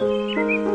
Música